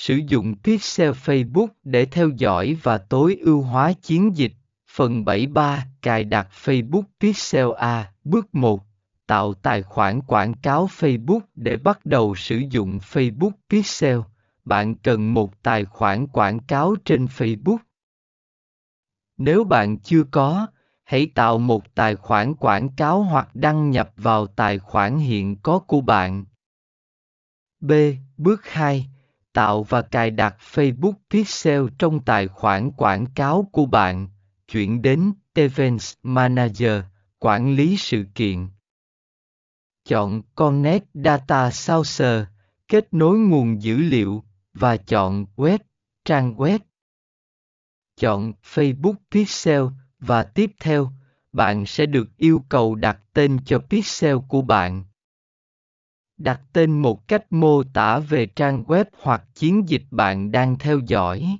Sử dụng Pixel Facebook để theo dõi và tối ưu hóa chiến dịch. Phần 73 Cài đặt Facebook Pixel A Bước 1 Tạo tài khoản quảng cáo Facebook để bắt đầu sử dụng Facebook Pixel. Bạn cần một tài khoản quảng cáo trên Facebook. Nếu bạn chưa có, hãy tạo một tài khoản quảng cáo hoặc đăng nhập vào tài khoản hiện có của bạn. B. Bước 2. Tạo và cài đặt Facebook Pixel trong tài khoản quảng cáo của bạn. Chuyển đến Events Manager, quản lý sự kiện. Chọn Connect Data Source, kết nối nguồn dữ liệu, và chọn Web, trang web. Chọn Facebook Pixel và tiếp theo, bạn sẽ được yêu cầu đặt tên cho pixel của bạn. Đặt tên một cách mô tả về trang web hoặc chiến dịch bạn đang theo dõi.